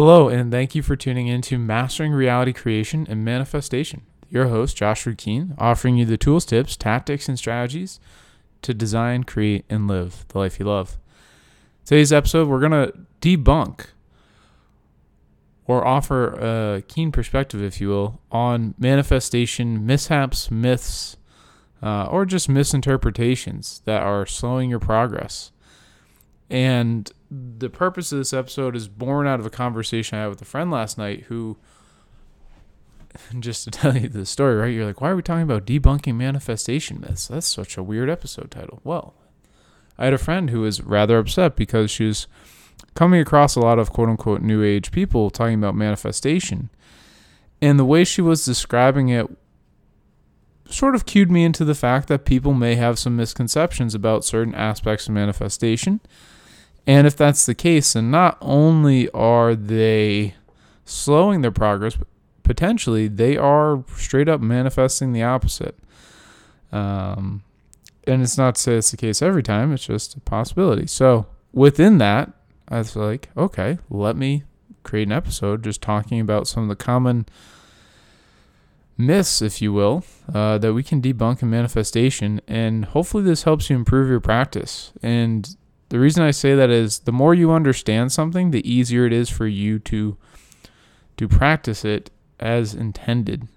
Hello, and thank you for tuning in to Mastering Reality Creation and Manifestation. Your host, Joshua Keen, offering you the tools, tips, tactics, and strategies to design, create, and live the life you love. Today's episode, we're going to debunk or offer a keen perspective, if you will, on manifestation mishaps, myths, uh, or just misinterpretations that are slowing your progress. And the purpose of this episode is born out of a conversation I had with a friend last night who, just to tell you the story, right? You're like, why are we talking about debunking manifestation myths? That's such a weird episode title. Well, I had a friend who was rather upset because she was coming across a lot of quote unquote new age people talking about manifestation. And the way she was describing it sort of cued me into the fact that people may have some misconceptions about certain aspects of manifestation and if that's the case, then not only are they slowing their progress, but potentially they are straight up manifesting the opposite. Um, and it's not to say it's the case every time, it's just a possibility. So within that, I was like, okay, let me create an episode just talking about some of the common myths, if you will, uh, that we can debunk in manifestation. And hopefully, this helps you improve your practice. And the reason I say that is the more you understand something, the easier it is for you to to practice it as intended.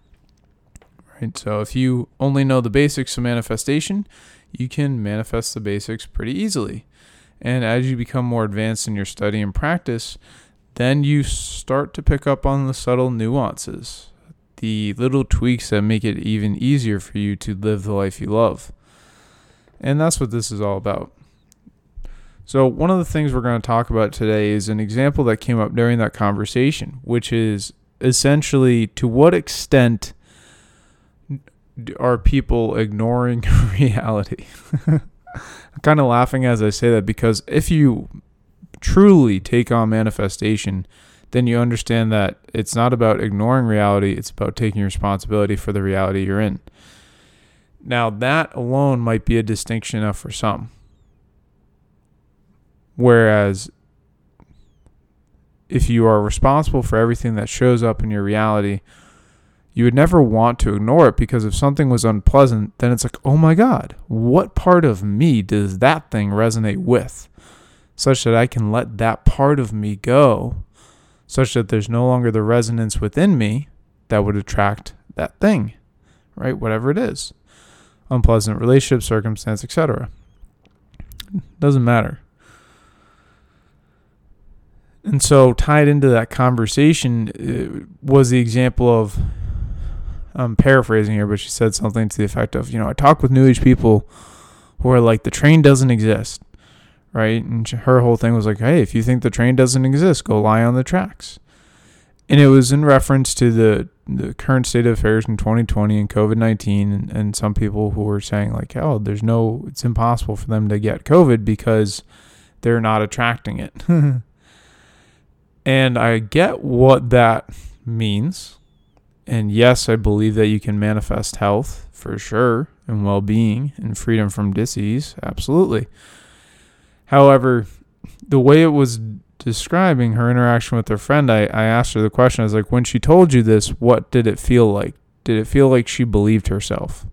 Right? So if you only know the basics of manifestation, you can manifest the basics pretty easily. And as you become more advanced in your study and practice, then you start to pick up on the subtle nuances, the little tweaks that make it even easier for you to live the life you love. And that's what this is all about. So, one of the things we're going to talk about today is an example that came up during that conversation, which is essentially to what extent are people ignoring reality? I'm kind of laughing as I say that because if you truly take on manifestation, then you understand that it's not about ignoring reality, it's about taking responsibility for the reality you're in. Now, that alone might be a distinction enough for some. Whereas if you are responsible for everything that shows up in your reality, you would never want to ignore it because if something was unpleasant, then it's like, oh my God, what part of me does that thing resonate with? Such that I can let that part of me go, such that there's no longer the resonance within me that would attract that thing, right? Whatever it is unpleasant relationship, circumstance, etc. Doesn't matter. And so, tied into that conversation uh, was the example of I'm paraphrasing here, but she said something to the effect of, you know, I talk with New Age people who are like, the train doesn't exist, right? And her whole thing was like, hey, if you think the train doesn't exist, go lie on the tracks. And it was in reference to the, the current state of affairs in 2020 and COVID 19, and, and some people who were saying, like, oh, there's no, it's impossible for them to get COVID because they're not attracting it. And I get what that means. And yes, I believe that you can manifest health for sure, and well being, and freedom from disease. Absolutely. However, the way it was describing her interaction with her friend, I, I asked her the question I was like, when she told you this, what did it feel like? Did it feel like she believed herself?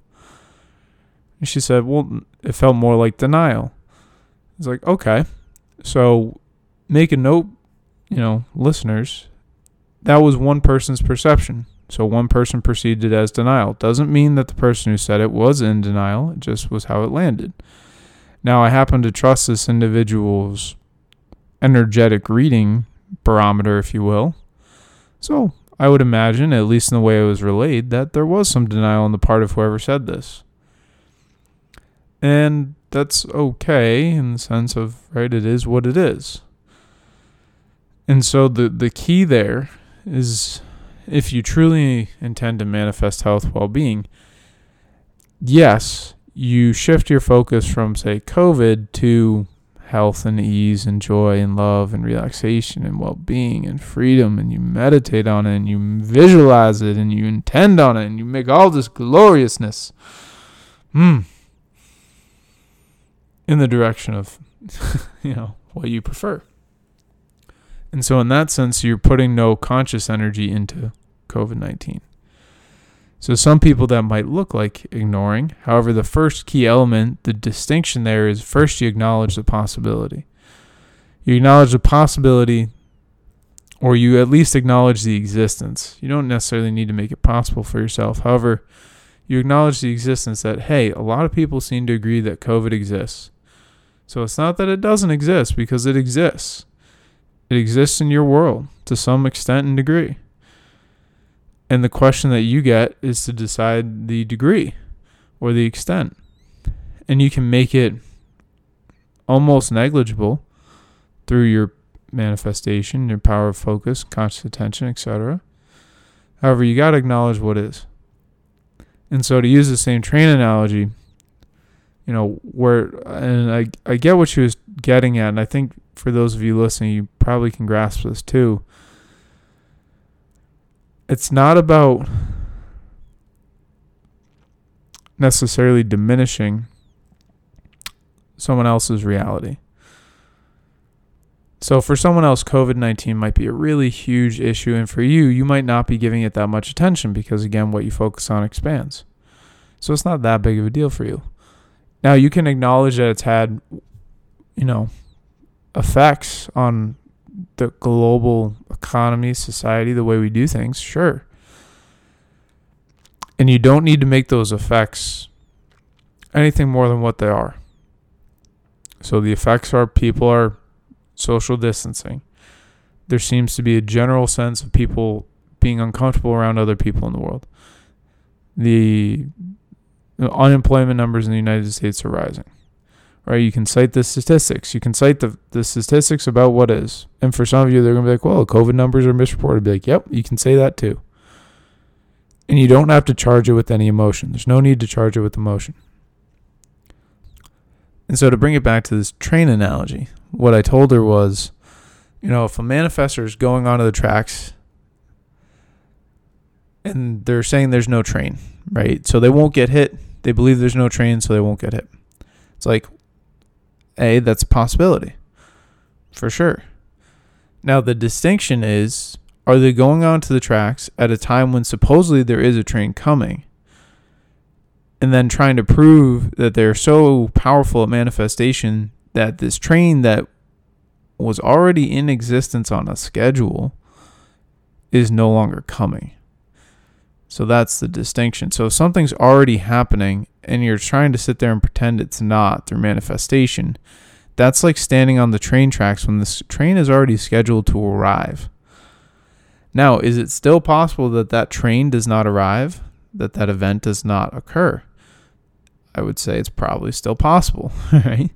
And she said, well, it felt more like denial. It's like, okay. So make a note you know, listeners, that was one person's perception. So one person perceived it as denial. Doesn't mean that the person who said it was in denial, it just was how it landed. Now, I happen to trust this individual's energetic reading barometer, if you will. So I would imagine, at least in the way it was relayed, that there was some denial on the part of whoever said this. And that's okay in the sense of, right, it is what it is. And so the the key there is if you truly intend to manifest health well-being, yes, you shift your focus from say COVID to health and ease and joy and love and relaxation and well-being and freedom and you meditate on it and you visualize it and you intend on it and you make all this gloriousness hmm in the direction of you know what you prefer And so, in that sense, you're putting no conscious energy into COVID 19. So, some people that might look like ignoring. However, the first key element, the distinction there is first you acknowledge the possibility. You acknowledge the possibility, or you at least acknowledge the existence. You don't necessarily need to make it possible for yourself. However, you acknowledge the existence that, hey, a lot of people seem to agree that COVID exists. So it's not that it doesn't exist because it exists. It exists in your world to some extent and degree. And the question that you get is to decide the degree or the extent. And you can make it almost negligible through your manifestation, your power of focus, conscious attention, etc. However, you got to acknowledge what is. And so to use the same train analogy, you know, where and I I get what she was getting at, and I think for those of you listening, you probably can grasp this too. It's not about necessarily diminishing someone else's reality. So, for someone else, COVID 19 might be a really huge issue. And for you, you might not be giving it that much attention because, again, what you focus on expands. So, it's not that big of a deal for you. Now, you can acknowledge that it's had, you know, effects on the global economy, society, the way we do things. Sure. And you don't need to make those effects anything more than what they are. So, the effects are people are social distancing. There seems to be a general sense of people being uncomfortable around other people in the world. The unemployment numbers in the United States are rising. Right? You can cite the statistics. You can cite the, the statistics about what is. And for some of you, they're going to be like, well, COVID numbers are misreported. Be like, yep, you can say that too. And you don't have to charge it with any emotion. There's no need to charge it with emotion. And so to bring it back to this train analogy, what I told her was, you know, if a manifestor is going onto the tracks and they're saying there's no train, right? So they won't get hit. They believe there's no train, so they won't get hit. It's like, A, that's a possibility. For sure. Now, the distinction is are they going onto the tracks at a time when supposedly there is a train coming? And then trying to prove that they're so powerful at manifestation that this train that was already in existence on a schedule is no longer coming. So that's the distinction. So if something's already happening and you're trying to sit there and pretend it's not through manifestation, that's like standing on the train tracks when this train is already scheduled to arrive. Now, is it still possible that that train does not arrive, that that event does not occur? I would say it's probably still possible, right?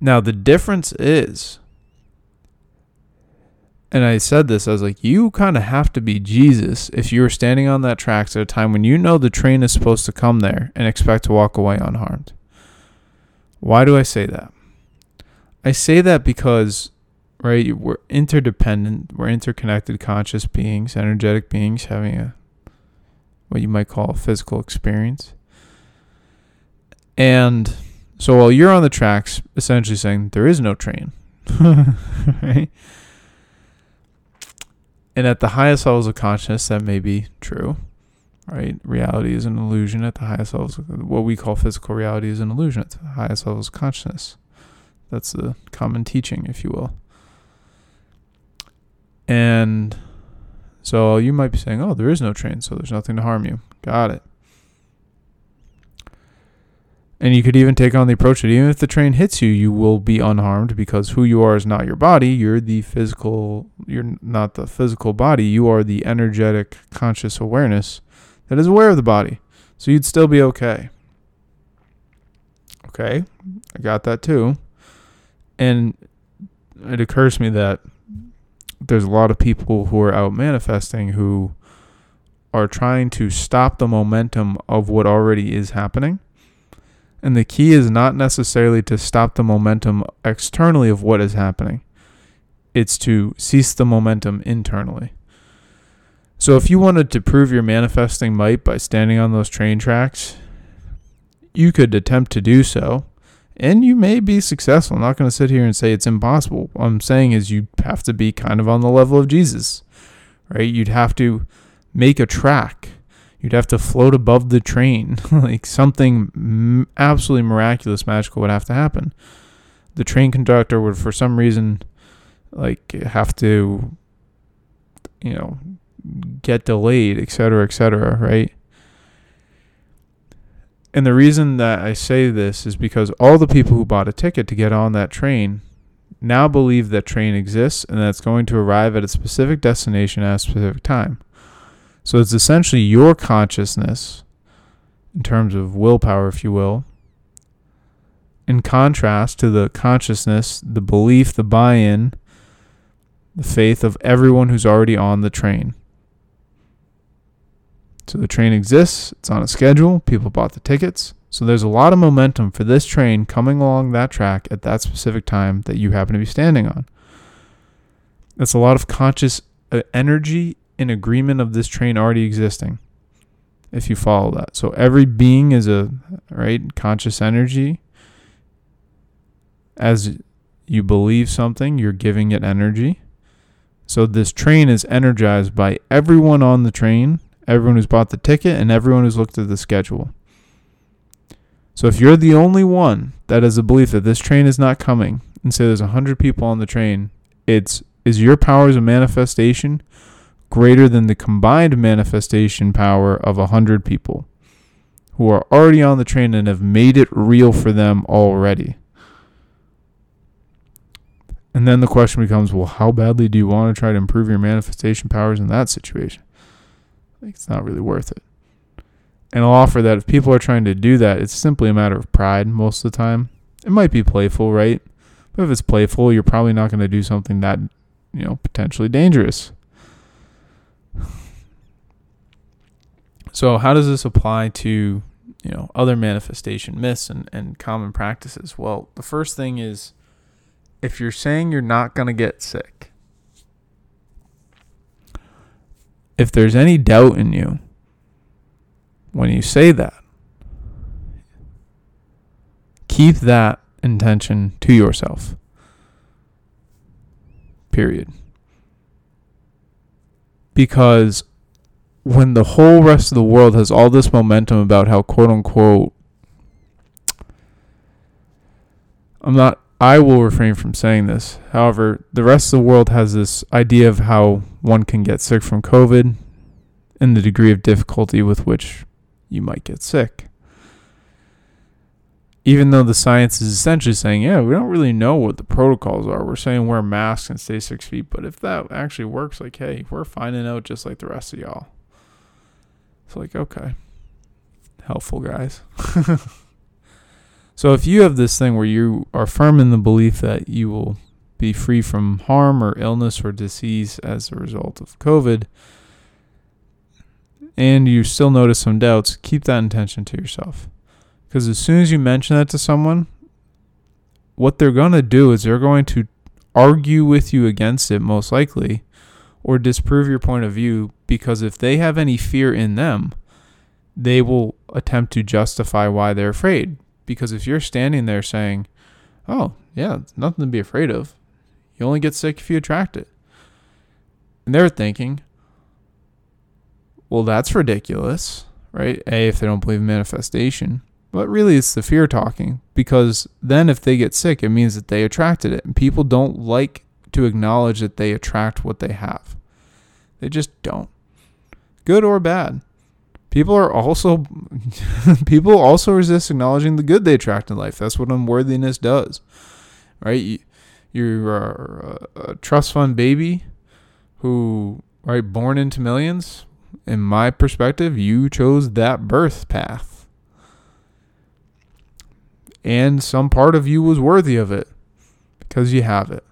Now, the difference is, and I said this, I was like, you kind of have to be Jesus if you're standing on that tracks at a time when you know the train is supposed to come there and expect to walk away unharmed. Why do I say that? I say that because, right, we're interdependent, we're interconnected conscious beings, energetic beings having a what you might call a physical experience. And so while you're on the tracks, essentially saying there is no train, right? And at the highest levels of consciousness, that may be true, right? Reality is an illusion at the highest levels. What we call physical reality is an illusion at the highest levels of consciousness. That's the common teaching, if you will. And so you might be saying, oh, there is no train, so there's nothing to harm you. Got it. And you could even take on the approach that even if the train hits you, you will be unharmed because who you are is not your body. You're the physical, you're not the physical body. You are the energetic, conscious awareness that is aware of the body. So you'd still be okay. Okay, I got that too. And it occurs to me that there's a lot of people who are out manifesting who are trying to stop the momentum of what already is happening and the key is not necessarily to stop the momentum externally of what is happening, it's to cease the momentum internally. So if you wanted to prove your manifesting might by standing on those train tracks, you could attempt to do so And you may be successful. I'm not going to sit here and say it's impossible. What I'm saying is you have to be kind of on the level of Jesus, right? You'd have to make a track. You'd have to float above the train. like something absolutely miraculous, magical would have to happen. The train conductor would, for some reason, like have to, you know, get delayed, et cetera, et cetera, right? And the reason that I say this is because all the people who bought a ticket to get on that train now believe that train exists and that it's going to arrive at a specific destination at a specific time. So it's essentially your consciousness, in terms of willpower, if you will, in contrast to the consciousness, the belief, the buy in, the faith of everyone who's already on the train. So the train exists, it's on a schedule, people bought the tickets. So there's a lot of momentum for this train coming along that track at that specific time that you happen to be standing on. That's a lot of conscious uh, energy in agreement of this train already existing. If you follow that. So every being is a right conscious energy. As you believe something, you're giving it energy. So this train is energized by everyone on the train everyone who's bought the ticket, and everyone who's looked at the schedule. So if you're the only one that has a belief that this train is not coming, and say there's 100 people on the train, it's is your power as a manifestation greater than the combined manifestation power of a 100 people who are already on the train and have made it real for them already. And then the question becomes, well, how badly do you want to try to improve your manifestation powers in that situation? It's not really worth it. And I'll offer that if people are trying to do that, it's simply a matter of pride most of the time. It might be playful, right? But if it's playful, you're probably not going to do something that, you know, potentially dangerous. So how does this apply to, you know, other manifestation myths and, and common practices? Well, the first thing is if you're saying you're not going to get sick, if there's any doubt in you when you say that, keep that intention to yourself. Period. Because when the whole rest of the world has all this momentum about how quote unquote I'm not I will refrain from saying this. However, the rest of the world has this idea of how one can get sick from COVID and the degree of difficulty with which you might get sick. Even though the science is essentially saying, yeah, we don't really know what the protocols are. We're saying wear masks and stay six feet. But if that actually works, like, hey, we're finding out just like the rest of y'all. It's like, okay. Helpful, guys. So if you have this thing where you are firm in the belief that you will be free from harm or illness or disease as a result of COVID, and you still notice some doubts, keep that intention to yourself. Because as soon as you mention that to someone, what they're going to do is they're going to argue with you against it, most likely, or disprove your point of view. Because if they have any fear in them, they will attempt to justify why they're afraid because if you're standing there saying, oh, yeah, nothing to be afraid of, you only get sick if you attract it. And they're thinking, well, that's ridiculous, right? A, if they don't believe in manifestation. But really, it's the fear talking because then if they get sick, it means that they attracted it. And people don't like to acknowledge that they attract what they have, they just don't. Good or bad people are also people also resist acknowledging the good they attract in life. That's what unworthiness does, right? You, are a, a trust fund baby who, right, born into millions. In my perspective, you chose that birth path, and some part of you was worthy of it because you have it.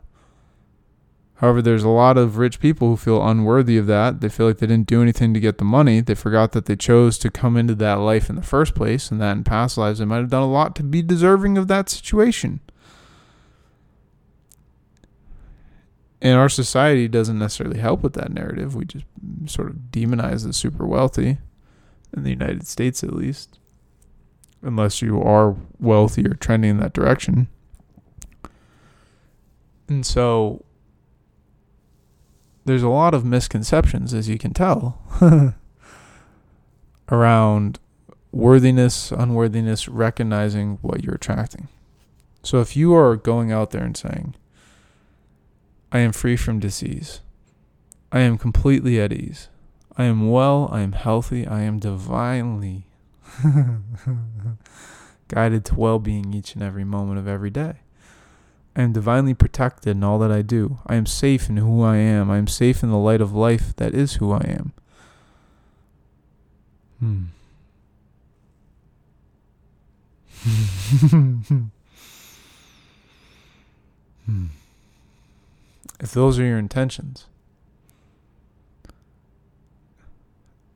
However, there's a lot of rich people who feel unworthy of that. They feel like they didn't do anything to get the money. They forgot that they chose to come into that life in the first place, and that in past lives they might have done a lot to be deserving of that situation. And our society doesn't necessarily help with that narrative. We just sort of demonize the super wealthy, in the United States at least. Unless you are wealthy or trending in that direction. And so there's a lot of misconceptions, as you can tell, around worthiness, unworthiness, recognizing what you're attracting. So if you are going out there and saying, I am free from disease, I am completely at ease, I am well, I am healthy, I am divinely guided to well being each and every moment of every day. I am divinely protected in all that I do. I am safe in who I am. I am safe in the light of life that is who I am. Hmm. hmm. If those are your intentions,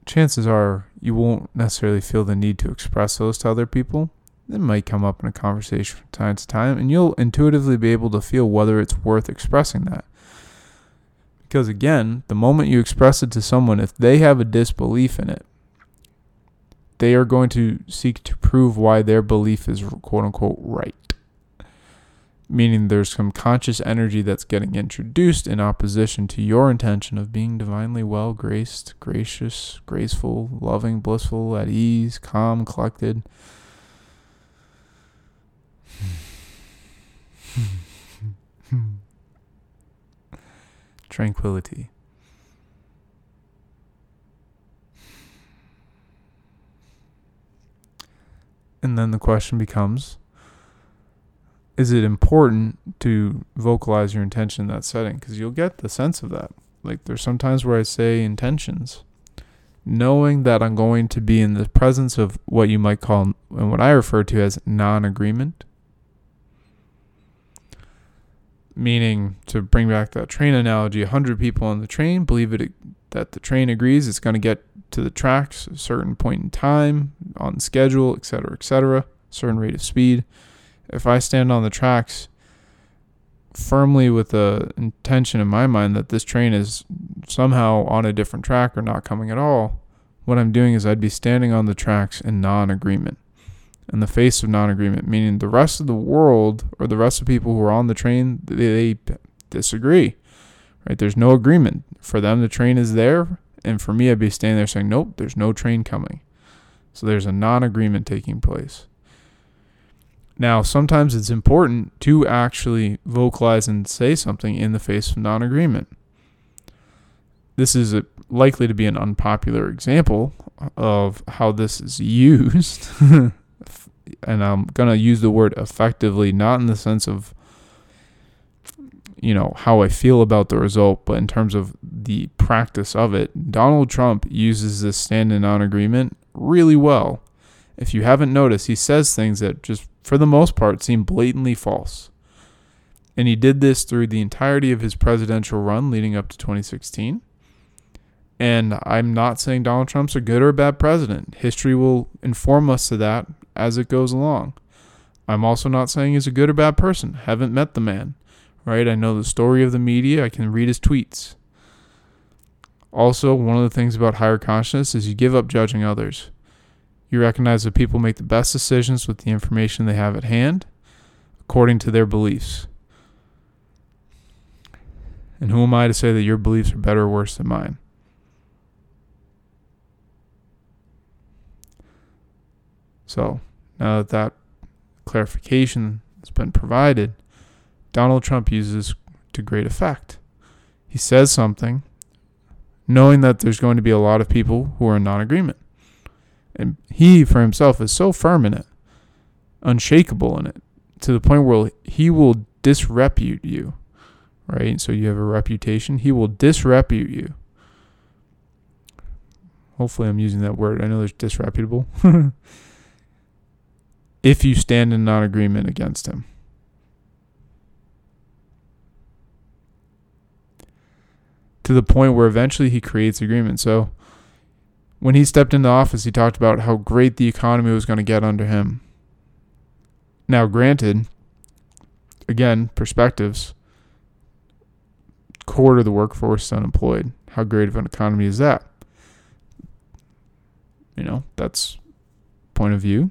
chances are you won't necessarily feel the need to express those to other people it might come up in a conversation from time to time, and you'll intuitively be able to feel whether it's worth expressing that. Because again, the moment you express it to someone, if they have a disbelief in it, they are going to seek to prove why their belief is quote unquote right. Meaning there's some conscious energy that's getting introduced in opposition to your intention of being divinely well graced, gracious, graceful, loving, blissful, at ease, calm, collected Tranquility. And then the question becomes is it important to vocalize your intention in that setting? Because you'll get the sense of that. Like there's sometimes where I say intentions, knowing that I'm going to be in the presence of what you might call, and what I refer to as non agreement meaning to bring back that train analogy 100 people on the train believe it that the train agrees it's going to get to the tracks a certain point in time on schedule etc etc certain rate of speed if i stand on the tracks firmly with the intention in my mind that this train is somehow on a different track or not coming at all what i'm doing is i'd be standing on the tracks in non-agreement in the face of non-agreement, meaning the rest of the world or the rest of people who are on the train they, they disagree. Right? There's no agreement for them. The train is there, and for me, I'd be standing there saying, "Nope, there's no train coming." So there's a non-agreement taking place. Now, sometimes it's important to actually vocalize and say something in the face of non-agreement. This is a, likely to be an unpopular example of how this is used. and I'm going to use the word effectively, not in the sense of, you know, how I feel about the result, but in terms of the practice of it. Donald Trump uses this stand in non agreement really well. If you haven't noticed, he says things that just, for the most part, seem blatantly false. And he did this through the entirety of his presidential run leading up to 2016. And I'm not saying Donald Trump's a good or a bad president. History will inform us of that as it goes along. I'm also not saying he's a good or bad person. Haven't met the man, right? I know the story of the media. I can read his tweets. Also, one of the things about higher consciousness is you give up judging others. You recognize that people make the best decisions with the information they have at hand, according to their beliefs. And who am I to say that your beliefs are better or worse than mine? So, now that that clarification has been provided, Donald Trump uses to great effect. He says something knowing that there's going to be a lot of people who are in non agreement. And he, for himself, is so firm in it, unshakable in it, to the point where he will disrepute you, right? So you have a reputation, he will disrepute you. Hopefully, I'm using that word. I know there's disreputable. if you stand in non agreement against him. To the point where eventually he creates agreement. So when he stepped into office, he talked about how great the economy was going to get under him. Now, granted, again, perspectives quarter of the workforce is unemployed. How great of an economy is that? You know, that's point of view.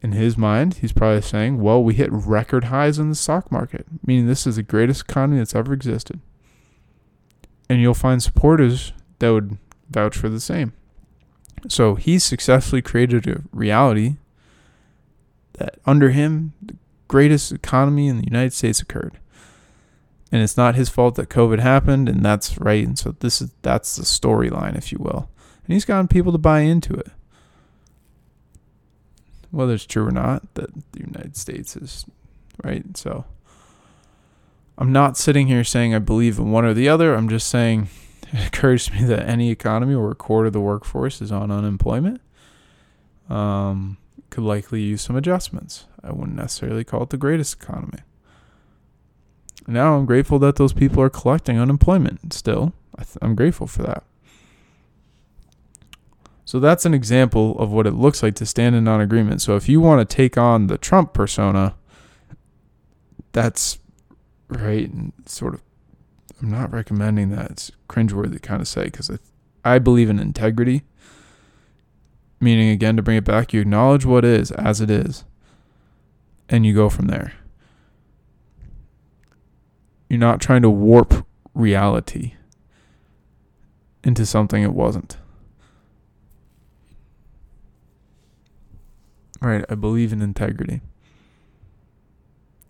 in his mind, he's probably saying, well, we hit record highs in the stock market, meaning this is the greatest economy that's ever existed. And you'll find supporters that would vouch for the same. So he successfully created a reality that under him, the greatest economy in the United States occurred. And it's not his fault that COVID happened, and that's right. And so this is that's the storyline, if you will. And he's gotten people to buy into it whether it's true or not, that the United States is right. So I'm not sitting here saying I believe in one or the other. I'm just saying it occurs to me that any economy where a quarter of the workforce is on unemployment um, could likely use some adjustments. I wouldn't necessarily call it the greatest economy. Now I'm grateful that those people are collecting unemployment still. I am grateful for that. So that's an example of what it looks like to stand in non agreement. So if you want to take on the Trump persona, that's right. And sort of, I'm not recommending that. It's cringeworthy kind of say because I, I believe in integrity. Meaning, again, to bring it back, you acknowledge what is as it is, and you go from there. You're not trying to warp reality into something it wasn't. Right, I believe in integrity.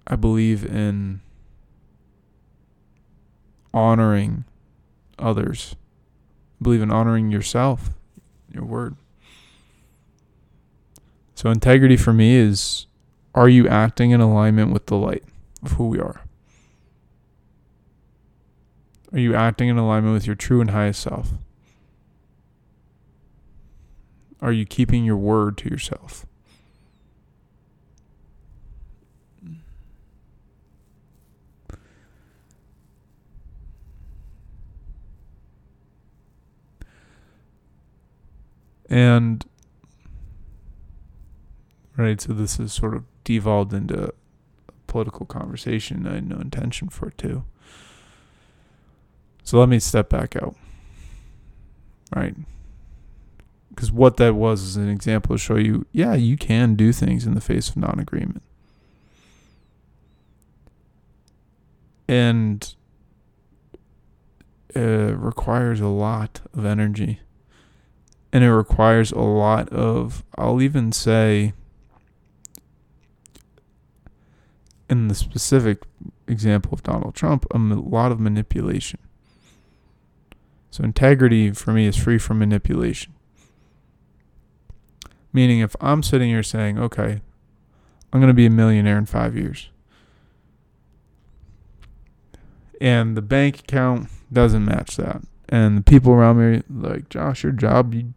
I believe in honoring others. I believe in honoring yourself, your word. So, integrity for me is are you acting in alignment with the light of who we are? Are you acting in alignment with your true and highest self? Are you keeping your word to yourself? And right, so this is sort of devolved into a political conversation. I had no intention for it to. So let me step back out. Right. Because what that was is an example to show you, yeah, you can do things in the face of non agreement. And it requires a lot of energy and it requires a lot of I'll even say in the specific example of Donald Trump a lot of manipulation. So integrity for me is free from manipulation. Meaning if I'm sitting here saying, "Okay, I'm going to be a millionaire in 5 years." And the bank account doesn't match that. And the people around me like, "Josh, your job you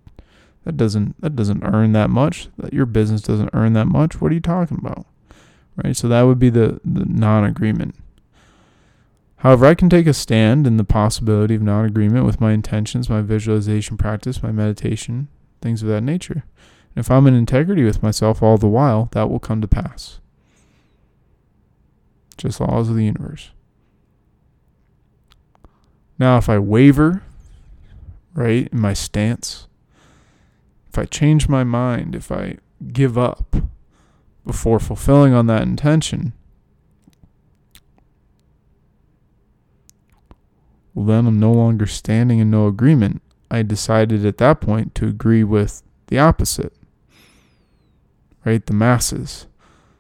that doesn't that doesn't earn that much. That your business doesn't earn that much. What are you talking about? Right? So that would be the, the non-agreement. However, I can take a stand in the possibility of non-agreement with my intentions, my visualization practice, my meditation, things of that nature. And if I'm in integrity with myself all the while, that will come to pass. Just laws of the universe. Now, if I waver, right, in my stance, if I change my mind, if I give up before fulfilling on that intention, well, then I'm no longer standing in no agreement. I decided at that point to agree with the opposite, right? The masses.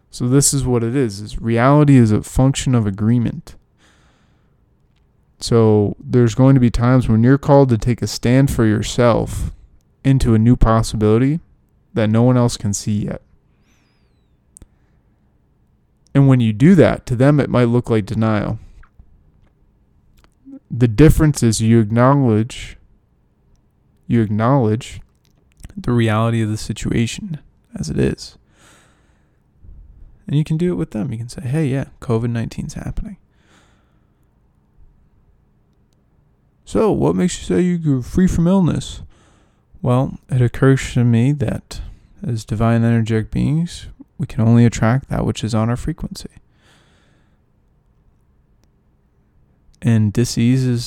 So this is what it is. Is reality is a function of agreement. So there's going to be times when you're called to take a stand for yourself into a new possibility that no one else can see yet. And when you do that, to them it might look like denial. The difference is you acknowledge you acknowledge the reality of the situation as it is. And you can do it with them. You can say, hey, yeah, COVID 19 is happening. So, what makes you say you're free from illness? Well, it occurs to me that as divine energetic beings, we can only attract that which is on our frequency. And disease is